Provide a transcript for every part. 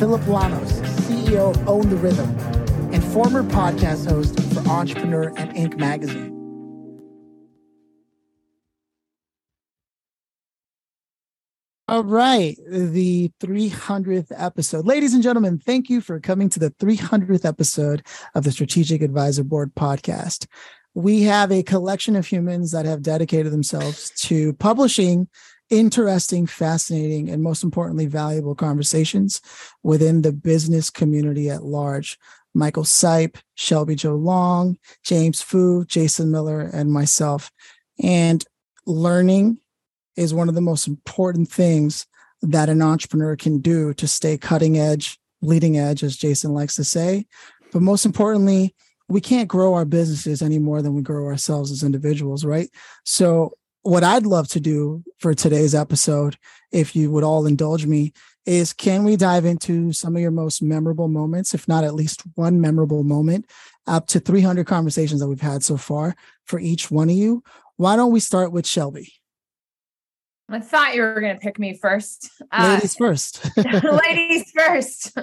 Phillip Lanos, CEO of Own the Rhythm, and former podcast host for Entrepreneur and Inc. magazine. All right, the 300th episode. Ladies and gentlemen, thank you for coming to the 300th episode of the Strategic Advisor Board podcast. We have a collection of humans that have dedicated themselves to publishing interesting, fascinating, and most importantly, valuable conversations within the business community at large. Michael Sipe, Shelby Joe Long, James Foo, Jason Miller, and myself. And learning is one of the most important things that an entrepreneur can do to stay cutting edge, leading edge, as Jason likes to say. But most importantly, we can't grow our businesses any more than we grow ourselves as individuals, right? So, what I'd love to do for today's episode, if you would all indulge me, is can we dive into some of your most memorable moments, if not at least one memorable moment, up to 300 conversations that we've had so far for each one of you? Why don't we start with Shelby? I thought you were going to pick me first. Ladies uh, first. ladies first.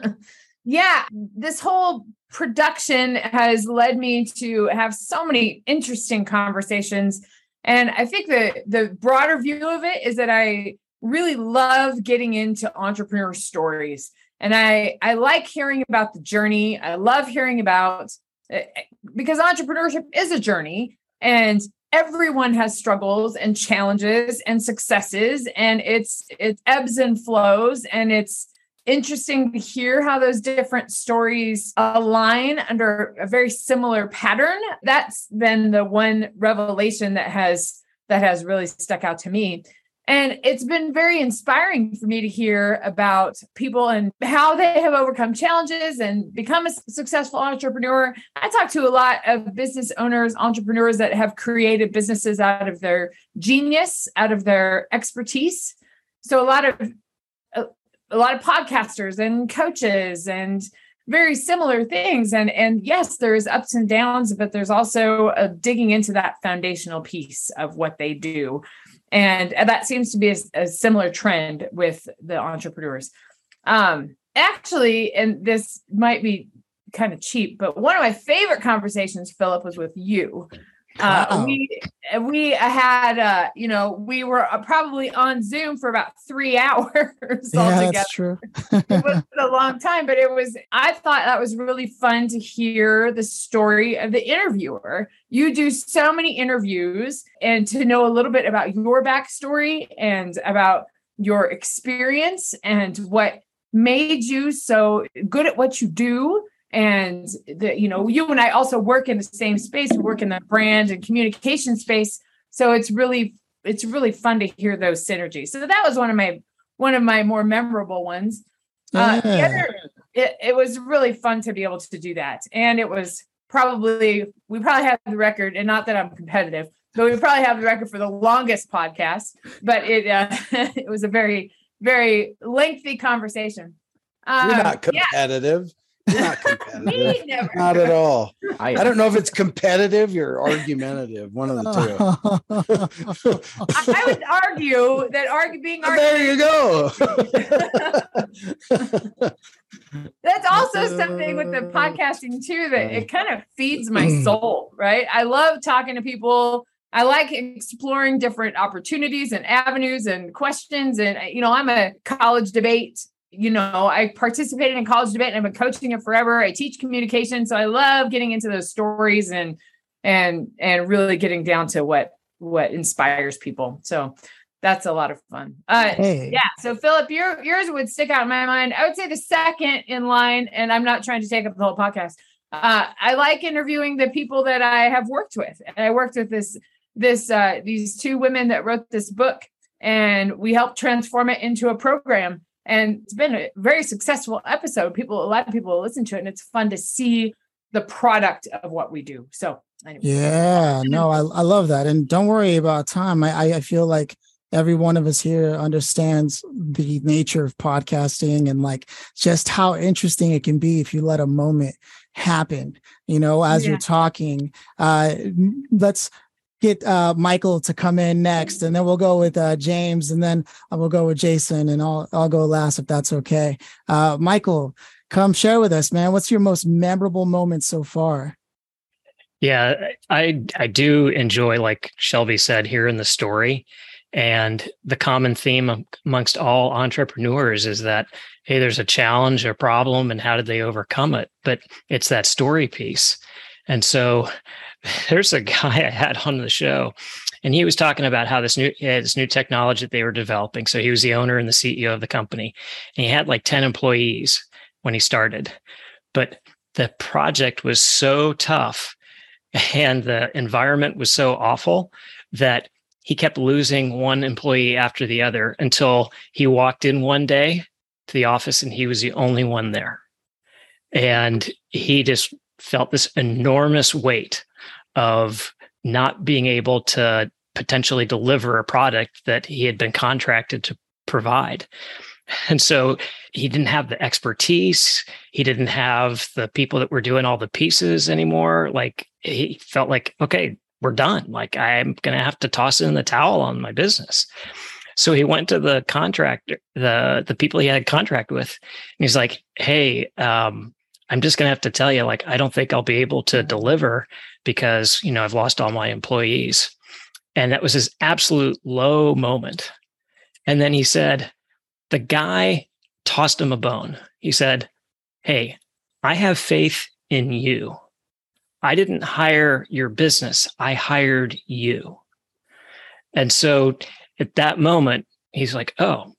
yeah, this whole production has led me to have so many interesting conversations. And I think the the broader view of it is that I really love getting into entrepreneur stories. And I I like hearing about the journey. I love hearing about eh, eh, because entrepreneurship is a journey and everyone has struggles and challenges and successes and it's it ebbs and flows and it's interesting to hear how those different stories align under a very similar pattern that's been the one revelation that has that has really stuck out to me and it's been very inspiring for me to hear about people and how they have overcome challenges and become a successful entrepreneur. I talk to a lot of business owners, entrepreneurs that have created businesses out of their genius, out of their expertise. So a lot of a, lot of podcasters and coaches and very similar things. And and yes there's ups and downs but there's also a digging into that foundational piece of what they do. And that seems to be a, a similar trend with the entrepreneurs. Um actually and this might be kind of cheap but one of my favorite conversations phillip was with you uh, we we had uh, you know we were uh, probably on Zoom for about three hours yeah, altogether. That's true. it was a long time, but it was. I thought that was really fun to hear the story of the interviewer. You do so many interviews, and to know a little bit about your backstory and about your experience and what made you so good at what you do and the, you know you and i also work in the same space we work in the brand and communication space. So it's really it's really fun to hear those synergies. So that was one of my one of my more memorable ones. Uh, yeah. other, it, it was really fun to be able to do that. And it was probably we probably have the record and not that i'm competitive but we probably have the record for the longest podcast but it uh, it was a very very lengthy conversation. Um, you're not competitive yeah not competitive. not at all. I, I, don't know if it's competitive or argumentative. One of the two. I, I would argue that argue being oh, There you go. That's also something with the podcasting too that it kind of feeds my mm. soul, right? I love talking to people. I like exploring different opportunities and avenues and questions. And, you know, I'm a college debate you know, I participated in college debate and I've been coaching it forever. I teach communication. So I love getting into those stories and and and really getting down to what what inspires people. So that's a lot of fun. Uh hey. yeah. So Phillip, your yours would stick out in my mind. I would say the second in line, and I'm not trying to take up the whole podcast. Uh, I like interviewing the people that I have worked with. And I worked with this this uh these two women that wrote this book and we helped transform it into a program And it's been a very successful episode. People, a lot of people listen to it, and it's fun to see the product of what we do. So, anyway. yeah, no, I, I love that. And don't worry about time. I, I feel like every one of us here understands the nature of podcasting and like just how interesting it can be if you let a moment happen you know as yeah. you're talking uh let's get uh michael to come in next and then we'll go with uh james and then we'll go with jason and i'll i'll go last if that's okay uh michael come share with us man what's your most memorable moment so far yeah i i do enjoy like shelby said here in the story and the common theme amongst all entrepreneurs is that, hey, there's a challenge, a problem, and how did they overcome it? But it's that story piece. And so there's a guy I had on the show, and he was talking about how this new this new technology that they were developing. So he was the owner and the CEO of the company, and he had like 10 employees when he started. But the project was so tough and the environment was so awful that he kept losing one employee after the other until he walked in one day to the office and he was the only one there. And he just felt this enormous weight of not being able to potentially deliver a product that he had been contracted to provide. And so he didn't have the expertise. He didn't have the people that were doing all the pieces anymore. Like he felt like, okay, we're done. Like I'm going to have to toss in the towel on my business. So he went to the contractor, the the people he had contract with, and he's like, "Hey, um, I'm just going to have to tell you, like, I don't think I'll be able to deliver because you know I've lost all my employees." And that was his absolute low moment. And then he said, the guy tossed him a bone. He said, "Hey, I have faith in you." I didn't hire your business, I hired you. And so at that moment, he's like, oh,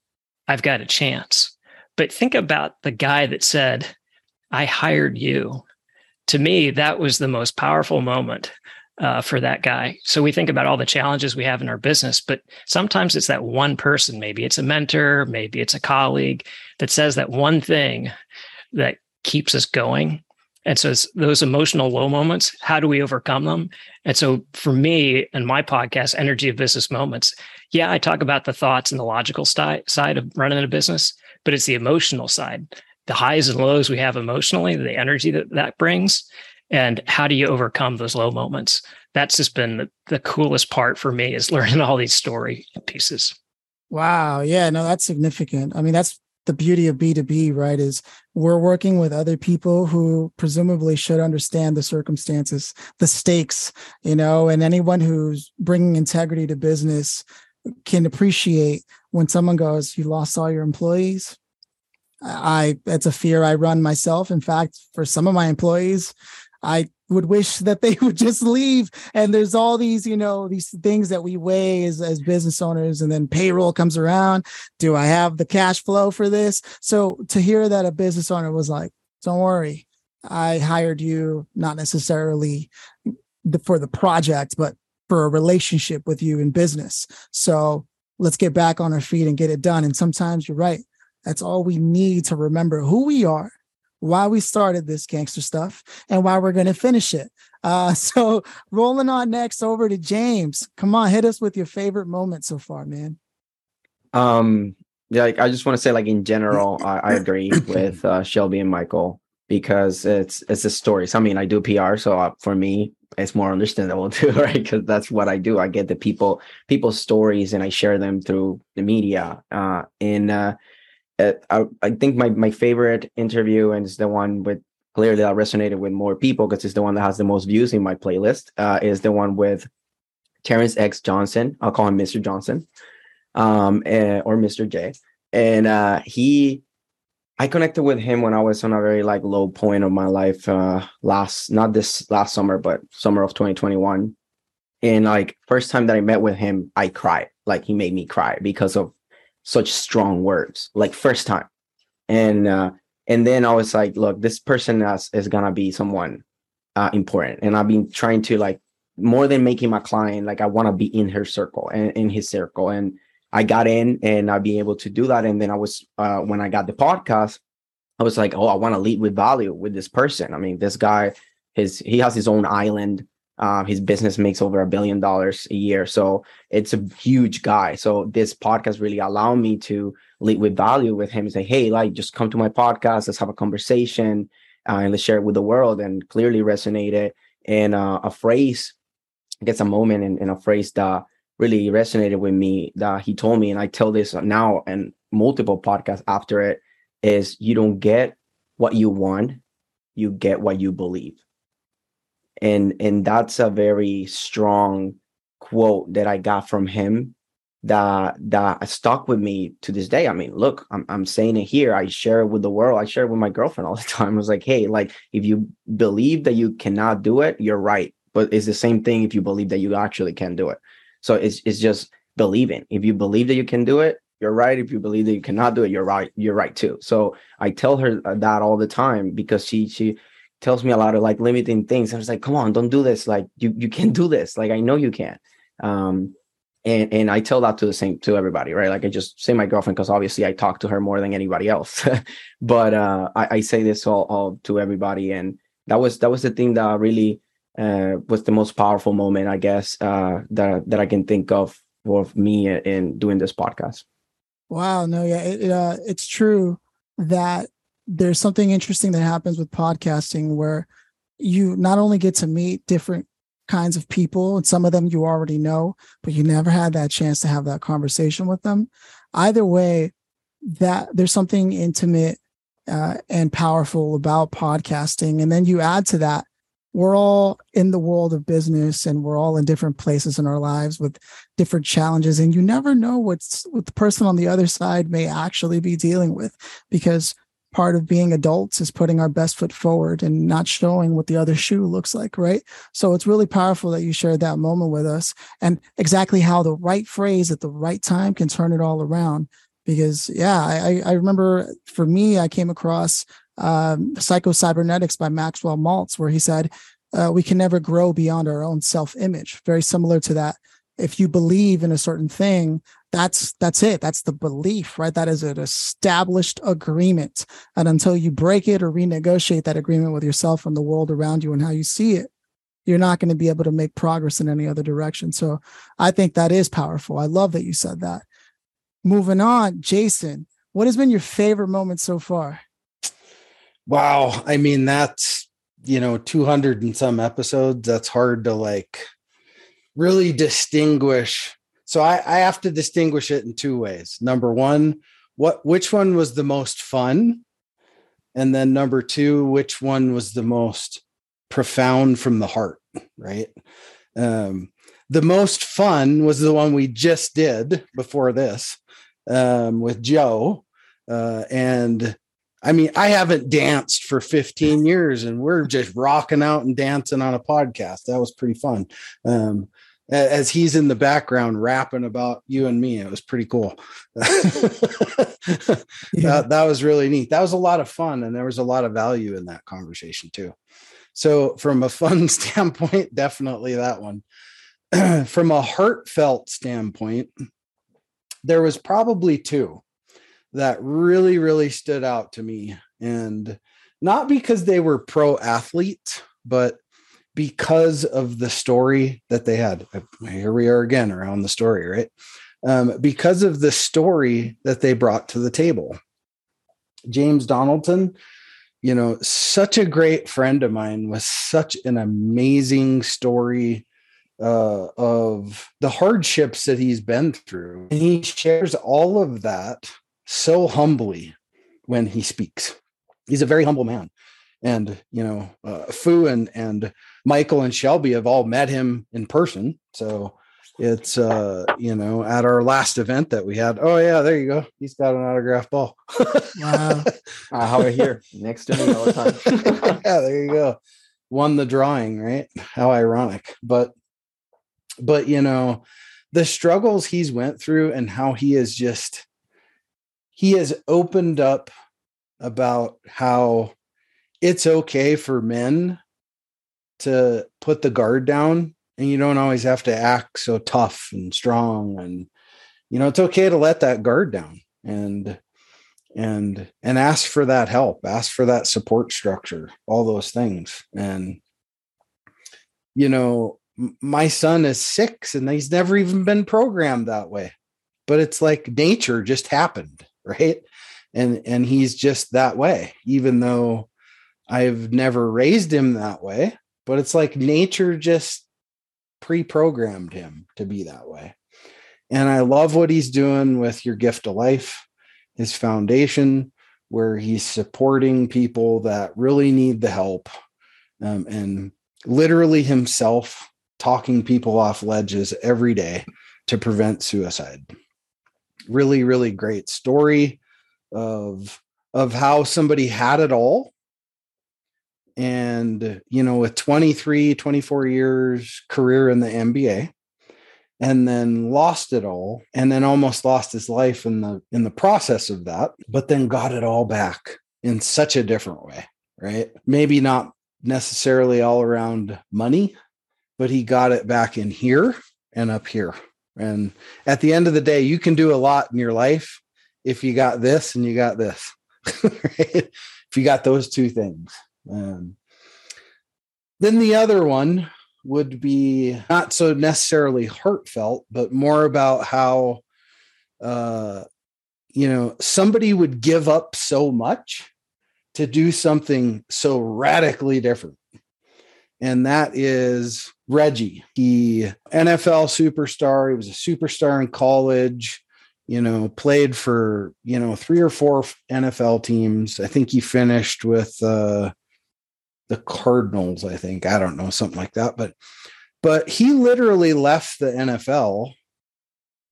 I've got a chance. But think about the guy that said, I hired you. To me, that was the most powerful moment uh, for that guy. So we think about all the challenges we have in our business, but sometimes it's that one person. Maybe it's a mentor, maybe it's a colleague that says that one thing that keeps us going and so those emotional low moments, how do we overcome them? And so for me and my podcast, Energy of Business Moments, yeah, I talk about the thoughts and the logical sti- side of running a business, but it's the emotional side, the highs and lows we have emotionally, the energy that that brings. And how do you overcome those low moments? That's just been the, the coolest part for me is learning all these story pieces. Wow. Yeah, no, that's significant. I mean, that's the beauty of B2B, right, is we're working with other people who presumably should understand the circumstances, the stakes, you know, and anyone who's bringing integrity to business can appreciate when someone goes, You lost all your employees. I, it's a fear I run myself. In fact, for some of my employees, I would wish that they would just leave. And there's all these, you know, these things that we weigh as, as business owners, and then payroll comes around. Do I have the cash flow for this? So to hear that a business owner was like, don't worry, I hired you not necessarily for the project, but for a relationship with you in business. So let's get back on our feet and get it done. And sometimes you're right. That's all we need to remember who we are why we started this gangster stuff and why we're going to finish it. Uh, so rolling on next over to James. Come on, hit us with your favorite moment so far, man. Um, yeah, like, I just want to say, like in general, I, I agree with uh, Shelby and Michael because it's it's a story. So I mean, I do PR, so uh, for me, it's more understandable too, right? Because that's what I do. I get the people people's stories and I share them through the media. Uh, and uh, I, I think my, my favorite interview and it's the one with clearly that resonated with more people because it's the one that has the most views in my playlist uh, is the one with Terrence X Johnson. I'll call him Mr. Johnson um, and, or Mr. J. And uh, he, I connected with him when I was on a very like low point of my life uh, last, not this last summer, but summer of 2021. And like first time that I met with him, I cried. Like he made me cry because of such strong words like first time and uh and then i was like look this person is, is gonna be someone uh important and i've been trying to like more than making my client like i want to be in her circle and in his circle and I got in and I'd be able to do that. And then I was uh, when I got the podcast, I was like, oh, I want to lead with value with this person. I mean, this guy, his he has his own island. Uh, his business makes over a billion dollars a year, so it's a huge guy. So this podcast really allowed me to lead with value with him. and Say, hey, like, just come to my podcast. Let's have a conversation uh, and let's share it with the world. And clearly resonated. And uh, a phrase, I guess, a moment and a phrase that really resonated with me that he told me, and I tell this now and multiple podcasts after it is you don't get what you want, you get what you believe. And and that's a very strong quote that I got from him that that stuck with me to this day. I mean, look, I'm I'm saying it here. I share it with the world. I share it with my girlfriend all the time. I was like, hey, like if you believe that you cannot do it, you're right. But it's the same thing if you believe that you actually can do it. So it's it's just believing. If you believe that you can do it, you're right. If you believe that you cannot do it, you're right. You're right too. So I tell her uh, that all the time because she she tells me a lot of like limiting things. I was like, come on, don't do this. Like you you can do this. Like I know you can. Um, and and I tell that to the same to everybody, right? Like I just say my girlfriend because obviously I talk to her more than anybody else. but uh, I, I say this all, all to everybody, and that was that was the thing that really uh, was the most powerful moment, I guess, uh, that that I can think of for me in doing this podcast. Wow, no, yeah, it, uh, it's true that there's something interesting that happens with podcasting where you not only get to meet different kinds of people, and some of them you already know, but you never had that chance to have that conversation with them. Either way, that there's something intimate uh, and powerful about podcasting, and then you add to that we're all in the world of business and we're all in different places in our lives with different challenges and you never know what's what the person on the other side may actually be dealing with because part of being adults is putting our best foot forward and not showing what the other shoe looks like right so it's really powerful that you shared that moment with us and exactly how the right phrase at the right time can turn it all around because yeah i i remember for me i came across um, Psycho Cybernetics by Maxwell Maltz, where he said, uh, we can never grow beyond our own self image. Very similar to that. If you believe in a certain thing, that's that's it. That's the belief, right? That is an established agreement. And until you break it or renegotiate that agreement with yourself and the world around you and how you see it, you're not going to be able to make progress in any other direction. So I think that is powerful. I love that you said that. Moving on, Jason, what has been your favorite moment so far? Wow. I mean, that's, you know, 200 and some episodes. That's hard to like really distinguish. So I, I have to distinguish it in two ways. Number one, what which one was the most fun? And then number two, which one was the most profound from the heart, right? Um, the most fun was the one we just did before this um, with Joe. Uh, and I mean, I haven't danced for 15 years and we're just rocking out and dancing on a podcast. That was pretty fun. Um, as he's in the background rapping about you and me, it was pretty cool. yeah. that, that was really neat. That was a lot of fun. And there was a lot of value in that conversation too. So, from a fun standpoint, definitely that one. from a heartfelt standpoint, there was probably two that really, really stood out to me. And not because they were pro athletes, but because of the story that they had. Uh, here we are again around the story, right? Um, because of the story that they brought to the table. James Donaldson, you know, such a great friend of mine with such an amazing story uh, of the hardships that he's been through. And he shares all of that so humbly when he speaks. He's a very humble man. And, you know, uh, Foo and, and Michael and Shelby have all met him in person. So it's, uh, you know, at our last event that we had. Oh, yeah, there you go. He's got an autograph ball. wow. Uh, how are here next to me all the time. yeah, there you go. Won the drawing, right? How ironic. But, but, you know, the struggles he's went through and how he is just he has opened up about how it's okay for men to put the guard down and you don't always have to act so tough and strong and you know, it's okay to let that guard down and and and ask for that help, ask for that support structure, all those things. And you know, my son is 6 and he's never even been programmed that way. But it's like nature just happened, right? And and he's just that way even though I've never raised him that way, but it's like nature just pre-programmed him to be that way. And I love what he's doing with your gift of life, his foundation, where he's supporting people that really need the help um, and literally himself talking people off ledges every day to prevent suicide. Really, really great story of of how somebody had it all and you know with 23 24 years career in the nba and then lost it all and then almost lost his life in the in the process of that but then got it all back in such a different way right? Maybe not necessarily all around money but he got it back in here and up here. And at the end of the day you can do a lot in your life if you got this and you got this right? if you got those two things um, then the other one would be not so necessarily heartfelt, but more about how, uh, you know, somebody would give up so much to do something so radically different. And that is Reggie. He NFL superstar. He was a superstar in college you know, played for, you know, three or four NFL teams. I think he finished with uh the Cardinals, I think. I don't know, something like that. But but he literally left the NFL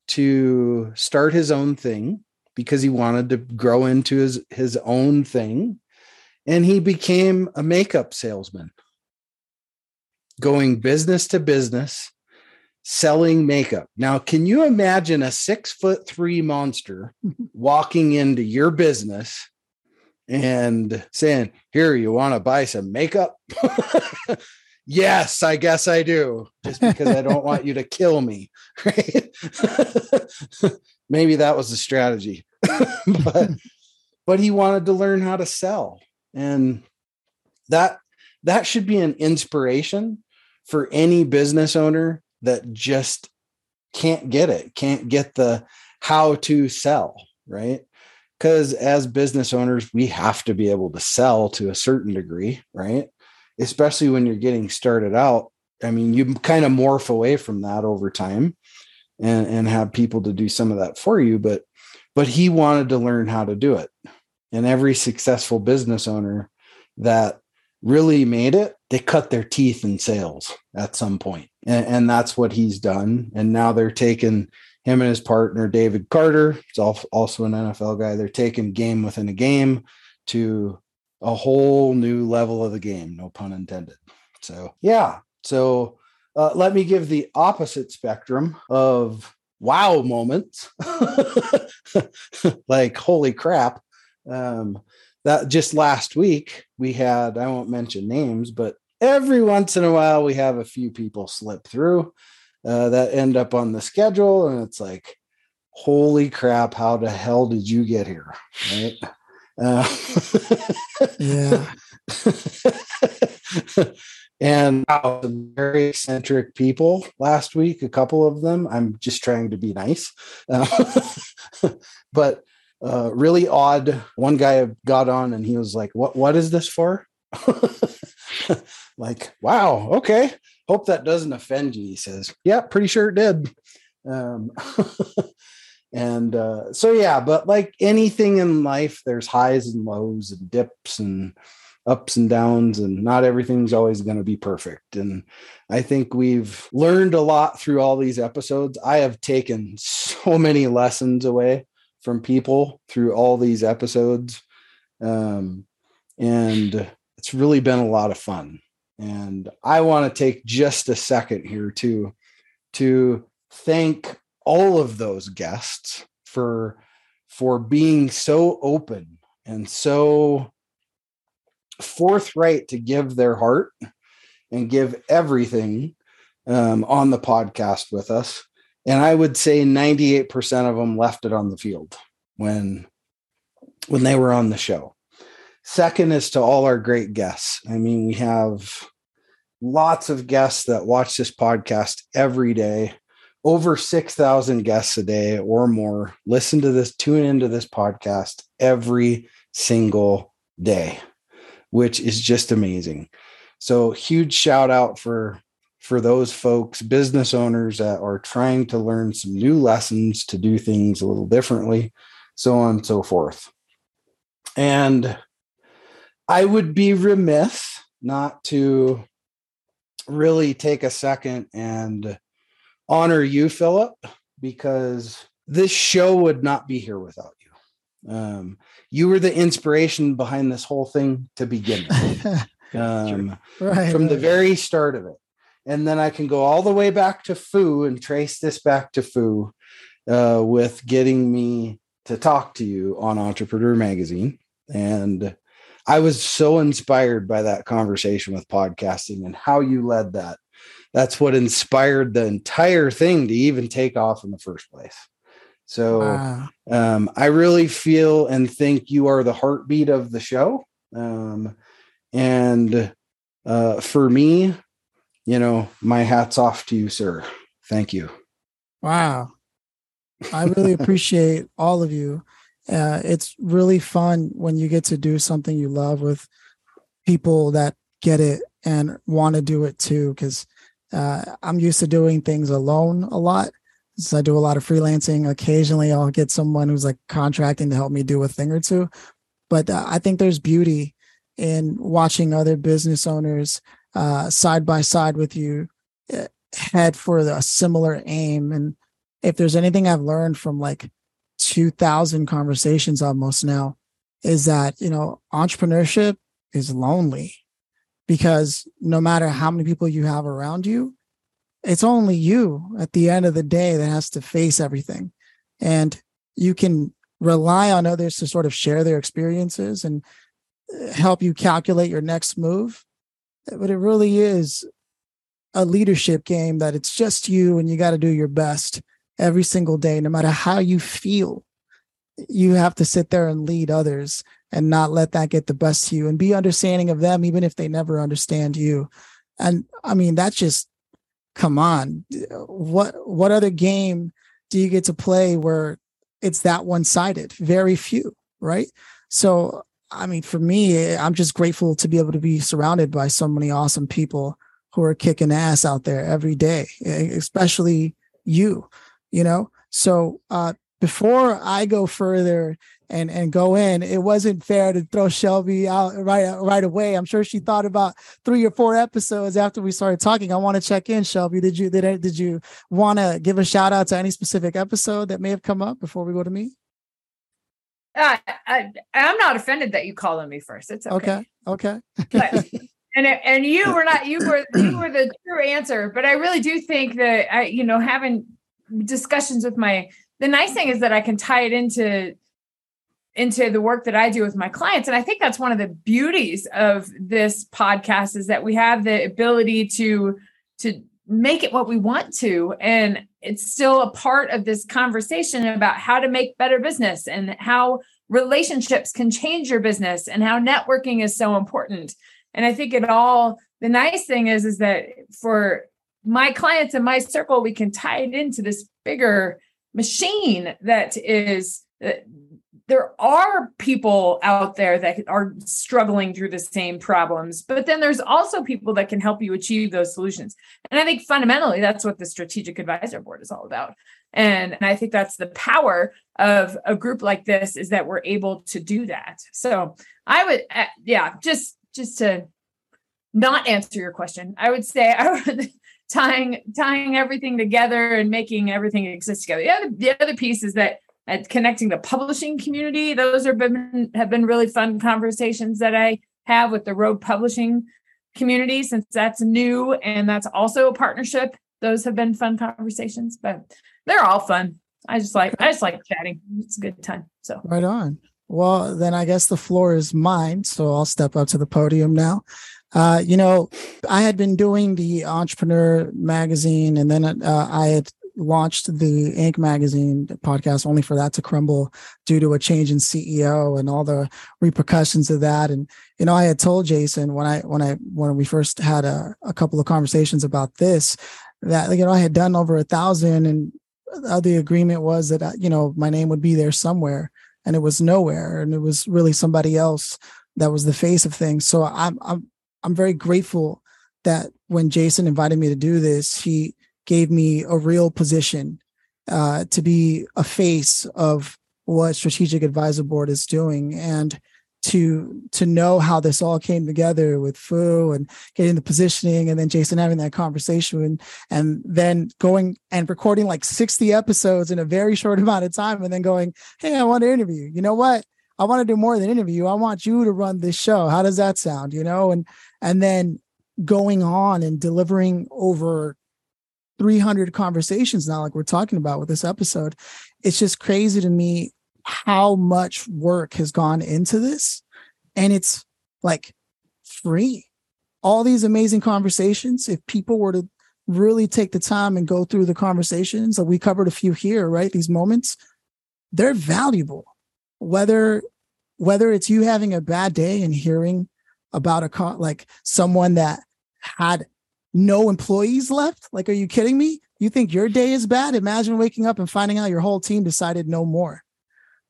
to start his own thing because he wanted to grow into his his own thing and he became a makeup salesman going business to business selling makeup now can you imagine a six foot three monster walking into your business and saying, Here, you want to buy some makeup? yes, I guess I do, just because I don't want you to kill me. Right? Maybe that was the strategy. but but he wanted to learn how to sell. And that that should be an inspiration for any business owner that just can't get it, can't get the how to sell, right? Because as business owners we have to be able to sell to a certain degree right? Especially when you're getting started out i mean you kind of morph away from that over time and and have people to do some of that for you but but he wanted to learn how to do it. And every successful business owner that really made it they cut their teeth in sales at some point and, and that's what he's done. And now they're taking him and his partner David Carter, it's also an NFL guy. They're taking game within a game to a whole new level of the game, no pun intended. So yeah, so uh, let me give the opposite spectrum of wow moments, like holy crap. Um, that just last week we had I won't mention names, but every once in a while we have a few people slip through uh, that end up on the schedule, and it's like, holy crap, how the hell did you get here? Right? Uh, yeah. and very eccentric people last week, a couple of them. I'm just trying to be nice. But uh, really odd. One guy got on and he was like, What what is this for? like, wow, okay hope that doesn't offend you. He says, yeah, pretty sure it did. Um, and uh, so, yeah, but like anything in life, there's highs and lows and dips and ups and downs, and not everything's always going to be perfect. And I think we've learned a lot through all these episodes. I have taken so many lessons away from people through all these episodes. Um, and it's really been a lot of fun. And I want to take just a second here to to thank all of those guests for for being so open and so forthright to give their heart and give everything um, on the podcast with us and I would say 98% of them left it on the field when when they were on the show. Second is to all our great guests. I mean, we have lots of guests that watch this podcast every day. Over 6,000 guests a day or more listen to this, tune into this podcast every single day, which is just amazing. So, huge shout out for for those folks, business owners that are trying to learn some new lessons to do things a little differently, so on and so forth. And I would be remiss not to really take a second and honor you, Phillip, because this show would not be here without you. Um, you were the inspiration behind this whole thing to begin with. Um, right, from right. the very start of it and then I can go all the way back to Foo and trace this back to Foo uh, with getting me to talk to you on Entrepreneur Magazine. And I was so inspired by that conversation with podcasting and how you led that. That's what inspired the entire thing to even take off in the first place. So wow. um, I really feel and think you are the heartbeat of the show. Um, and uh, for me, you know, my hat's off to you, sir. Thank you. Wow. I really appreciate all of you. Uh, it's really fun when you get to do something you love with people that get it and want to do it too. Because uh, I'm used to doing things alone a lot. So I do a lot of freelancing. Occasionally, I'll get someone who's like contracting to help me do a thing or two. But uh, I think there's beauty in watching other business owners uh, side by side with you uh, head for a similar aim. And if there's anything I've learned from like 2000 conversations almost now, is that, you know, entrepreneurship is lonely because no matter how many people you have around you, it's only you at the end of the day that has to face everything. And you can rely on others to sort of share their experiences and uh, help you calculate your next move but it really is a leadership game that it's just you and you got to do your best every single day, no matter how you feel. You have to sit there and lead others and not let that get the best to you and be understanding of them, even if they never understand you. And I mean, that's just come on. What what other game do you get to play where it's that one-sided? Very few, right? So I mean, for me, I'm just grateful to be able to be surrounded by so many awesome people who are kicking ass out there every day, especially you, you know? So, uh, before I go further and and go in, it wasn't fair to throw Shelby out right right away. I'm sure she thought about three or four episodes after we started talking. I want to check in, Shelby. Did you did did you want to give a shout out to any specific episode that may have come up before we go to me? I, I am not offended that you called on me first. It's okay. Okay. Okay. but, and and you were not you were you were the true answer. But I really do think that I you know having discussions with my the nice thing is that I can tie it into into the work that I do with my clients. And I think that's one of the beauties of this podcast is that we have the ability to to make it what we want to and it's still a part of this conversation about how to make better business and how relationships can change your business and how networking is so important and i think it all the nice thing is is that for my clients and my circle we can tie it into this bigger machine that is there are people out there that are struggling through the same problems, but then there's also people that can help you achieve those solutions. And I think fundamentally, that's what the Strategic Advisor Board is all about. And, and I think that's the power of a group like this is that we're able to do that. So I would, uh, yeah, just just to not answer your question, I would say I would tying tying everything together and making everything exist together. The other, the other piece is that at connecting the publishing community. Those have been have been really fun conversations that I have with the Road Publishing community since that's new and that's also a partnership. Those have been fun conversations, but they're all fun. I just like I just like chatting. It's a good time. So right on. Well, then I guess the floor is mine. So I'll step up to the podium now. Uh, you know, I had been doing the entrepreneur magazine and then uh, I had launched the Inc. magazine podcast only for that to crumble due to a change in CEO and all the repercussions of that. And you know, I had told Jason when I when I when we first had a, a couple of conversations about this that you know I had done over a thousand, and uh, the agreement was that uh, you know my name would be there somewhere, and it was nowhere, and it was really somebody else that was the face of things. So I'm I'm I'm very grateful that when Jason invited me to do this, he gave me a real position uh, to be a face of what Strategic Advisor Board is doing, and to to know how this all came together with Foo and getting the positioning, and then Jason having that conversation, and, and then going and recording like sixty episodes in a very short amount of time, and then going, "Hey, I want to interview. You know what? I want to do more than interview. I want you to run this show. How does that sound? You know?" And and then going on and delivering over 300 conversations now, like we're talking about with this episode. It's just crazy to me how much work has gone into this. And it's like free. All these amazing conversations, if people were to really take the time and go through the conversations, like we covered a few here, right? These moments, they're valuable. Whether whether it's you having a bad day and hearing about a con- like someone that had no employees left? Like, are you kidding me? You think your day is bad? Imagine waking up and finding out your whole team decided no more,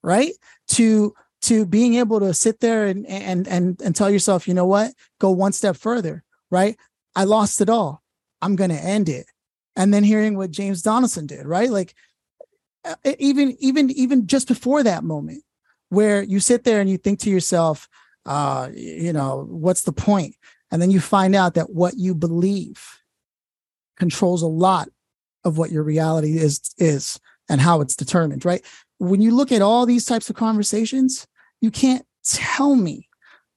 right? To to being able to sit there and and and and tell yourself, you know what? Go one step further, right? I lost it all. I'm going to end it. And then hearing what James Donaldson did, right? Like even even even just before that moment where you sit there and you think to yourself, uh, you know, what's the point? And then you find out that what you believe controls a lot of what your reality is is and how it's determined, right? When you look at all these types of conversations, you can't tell me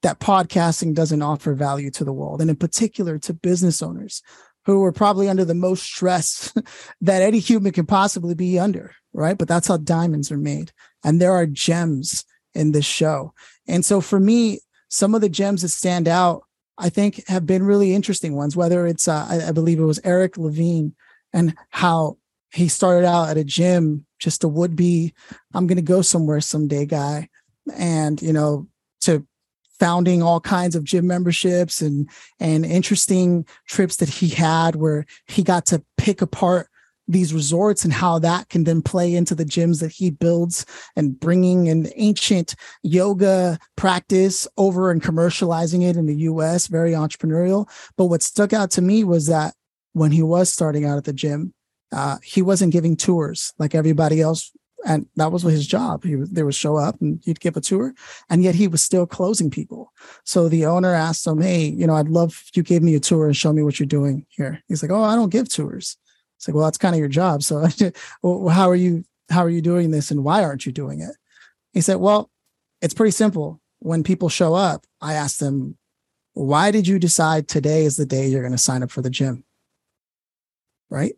that podcasting doesn't offer value to the world and in particular to business owners who are probably under the most stress that any human can possibly be under, right? But that's how diamonds are made. And there are gems in this show. And so for me, some of the gems that stand out I think have been really interesting ones, whether it's, uh, I, I, believe it was Eric Levine and how he started out at a gym, just a would be, I'm going to go somewhere someday guy. And, you know, to founding all kinds of gym memberships and, and interesting trips that he had where he got to pick apart these resorts and how that can then play into the gyms that he builds and bringing an ancient yoga practice over and commercializing it in the US, very entrepreneurial. But what stuck out to me was that when he was starting out at the gym, uh, he wasn't giving tours like everybody else. And that was his job. He they would show up and he'd give a tour, and yet he was still closing people. So the owner asked him, "Hey, you know, I'd love if you gave me a tour and show me what you're doing here." He's like, "Oh, I don't give tours." It's like, well, that's kind of your job. So well, how are you, how are you doing this and why aren't you doing it? He said, well, it's pretty simple. When people show up, I ask them, why did you decide today is the day you're going to sign up for the gym? Right.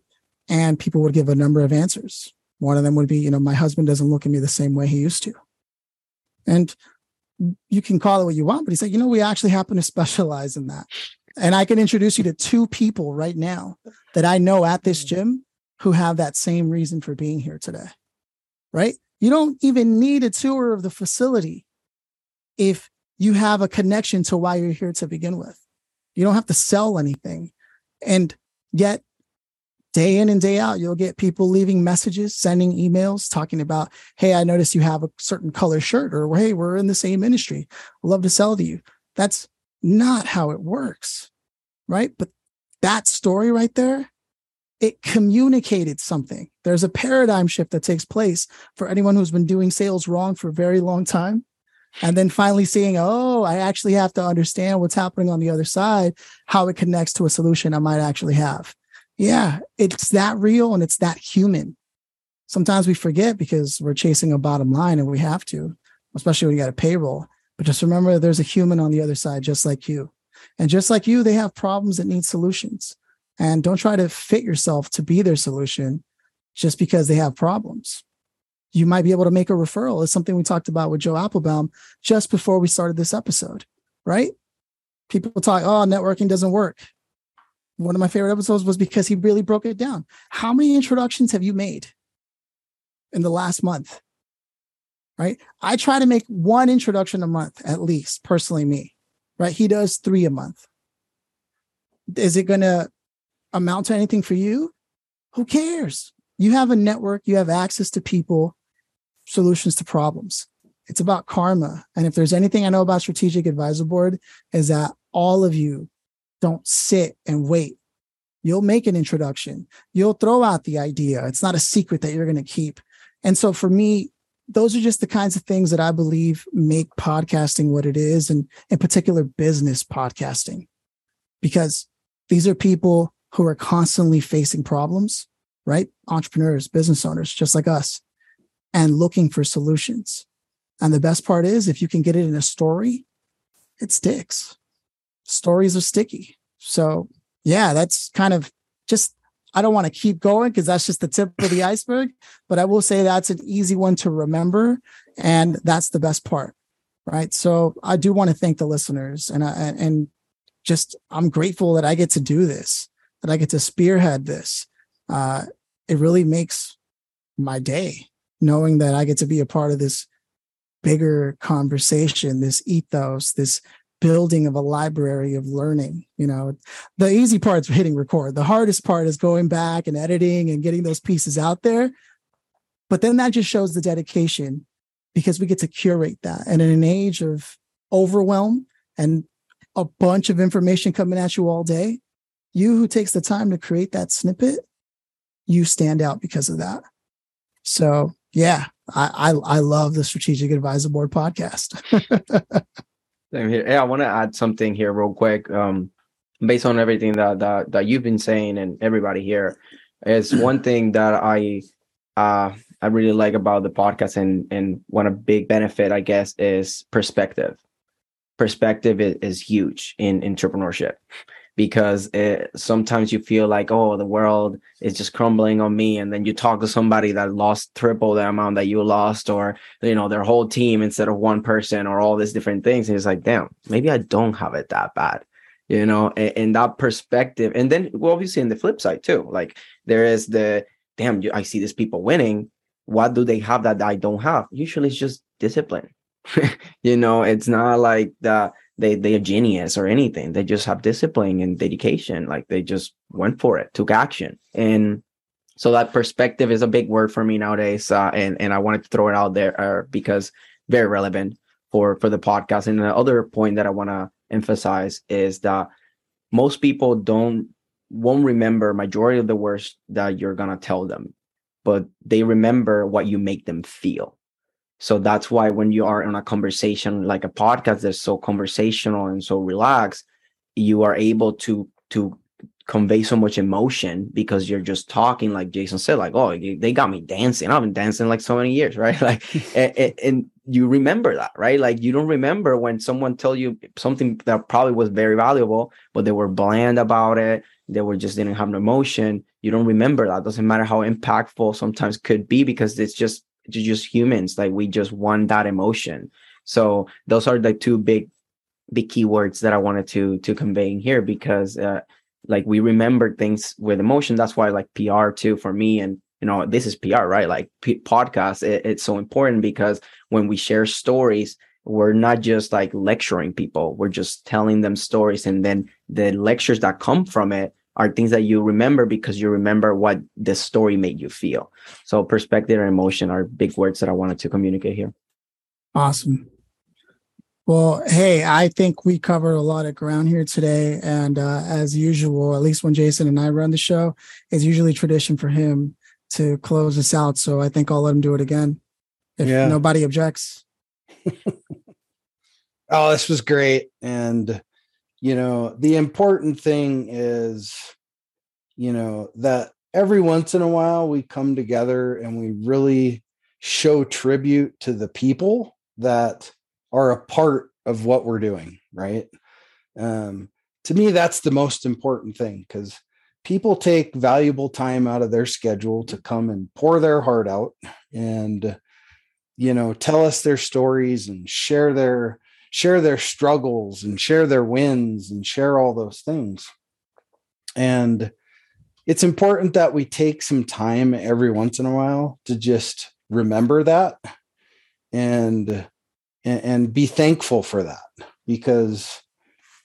And people would give a number of answers. One of them would be, you know, my husband doesn't look at me the same way he used to. And you can call it what you want, but he said, you know, we actually happen to specialize in that. And I can introduce you to two people right now that I know at this mm-hmm. gym who have that same reason for being here today. Right? You don't even need a tour of the facility if you have a connection to why you're here to begin with. You don't have to sell anything. And yet, day in and day out, you'll get people leaving messages, sending emails, talking about, hey, I noticed you have a certain color shirt, or hey, we're in the same industry. I'd love to sell to you. That's not how it works, right? But that story right there, it communicated something. There's a paradigm shift that takes place for anyone who's been doing sales wrong for a very long time. And then finally seeing, oh, I actually have to understand what's happening on the other side, how it connects to a solution I might actually have. Yeah, it's that real and it's that human. Sometimes we forget because we're chasing a bottom line and we have to, especially when you got a payroll. But just remember there's a human on the other side, just like you. And just like you, they have problems that need solutions. And don't try to fit yourself to be their solution just because they have problems. You might be able to make a referral. It's something we talked about with Joe Applebaum just before we started this episode, right? People talk, oh, networking doesn't work. One of my favorite episodes was because he really broke it down. How many introductions have you made in the last month? Right. I try to make one introduction a month at least, personally, me. Right. He does three a month. Is it going to amount to anything for you? Who cares? You have a network, you have access to people, solutions to problems. It's about karma. And if there's anything I know about Strategic Advisor Board, is that all of you don't sit and wait. You'll make an introduction. You'll throw out the idea. It's not a secret that you're going to keep. And so for me, those are just the kinds of things that I believe make podcasting what it is, and in particular, business podcasting, because these are people who are constantly facing problems, right? Entrepreneurs, business owners, just like us, and looking for solutions. And the best part is, if you can get it in a story, it sticks stories are sticky. So yeah, that's kind of just I don't want to keep going because that's just the tip of the iceberg, but I will say that's an easy one to remember and that's the best part. Right? So I do want to thank the listeners and I, and just I'm grateful that I get to do this, that I get to spearhead this. Uh it really makes my day knowing that I get to be a part of this bigger conversation, this ethos, this building of a library of learning. You know, the easy part is hitting record. The hardest part is going back and editing and getting those pieces out there. But then that just shows the dedication because we get to curate that. And in an age of overwhelm and a bunch of information coming at you all day, you who takes the time to create that snippet, you stand out because of that. So yeah, I I, I love the Strategic Advisor Board podcast. Same here. Yeah, I want to add something here real quick. Um, based on everything that that that you've been saying and everybody here, is one thing that I uh I really like about the podcast and and one a big benefit I guess is perspective. Perspective is, is huge in entrepreneurship because it, sometimes you feel like oh the world is just crumbling on me and then you talk to somebody that lost triple the amount that you lost or you know their whole team instead of one person or all these different things and it's like damn maybe i don't have it that bad you know in that perspective. And then well, obviously in the flip side too like there is the damn i see these people winning. What do they have that i don't have? Usually it's just discipline. You know it's not like the they they are genius or anything. They just have discipline and dedication. Like they just went for it, took action, and so that perspective is a big word for me nowadays. Uh, and and I wanted to throw it out there uh, because very relevant for for the podcast. And the other point that I want to emphasize is that most people don't won't remember majority of the words that you're gonna tell them, but they remember what you make them feel. So that's why when you are in a conversation like a podcast that's so conversational and so relaxed, you are able to to convey so much emotion because you're just talking like Jason said, like, oh, they got me dancing. I've been dancing like so many years, right? Like, and, and, you remember that, right? Like, you don't remember when someone tell you something that probably was very valuable, but they were bland about it. They were just didn't have an emotion. You don't remember that. Doesn't matter how impactful sometimes could be because it's just just humans like we just want that emotion. So those are the two big big keywords that i wanted to to convey in here because uh, like we remember things with emotion. That's why like pr too for me and you know this is pr right? Like P- podcast it, it's so important because when we share stories we're not just like lecturing people. We're just telling them stories and then the lectures that come from it are things that you remember because you remember what the story made you feel. So perspective and emotion are big words that I wanted to communicate here. Awesome. Well, hey, I think we covered a lot of ground here today. And uh, as usual, at least when Jason and I run the show, it's usually tradition for him to close us out. So I think I'll let him do it again if yeah. nobody objects. oh, this was great. And you know the important thing is you know that every once in a while we come together and we really show tribute to the people that are a part of what we're doing right? Um, to me that's the most important thing because people take valuable time out of their schedule to come and pour their heart out and you know tell us their stories and share their share their struggles and share their wins and share all those things. And it's important that we take some time every once in a while to just remember that and and, be thankful for that because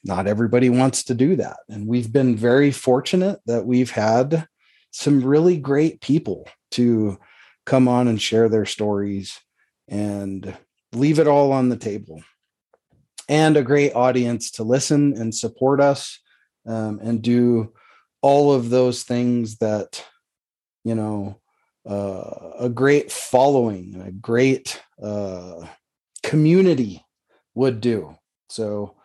not everybody wants to do that. And we've been very fortunate that we've had some really great people to come on and share their stories and leave it all on the table and a great audience to listen and support us um, and do all of those things that you know uh, a great following and a great uh, community would do. So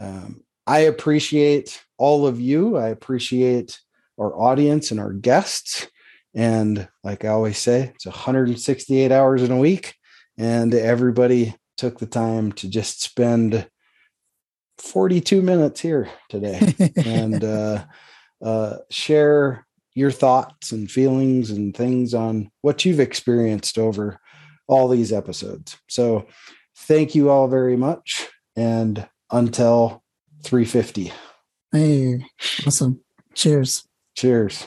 um, i appreciate all of you. I appreciate our audience and our guests. And like i always say it's 168 hours in a week and everybody took the time to just spend 42 minutes here today and uh, uh, share your thoughts and feelings and things on what you've experienced over all these episodes. So, thank you all very much. And until 350. Hey, awesome. Cheers. Cheers.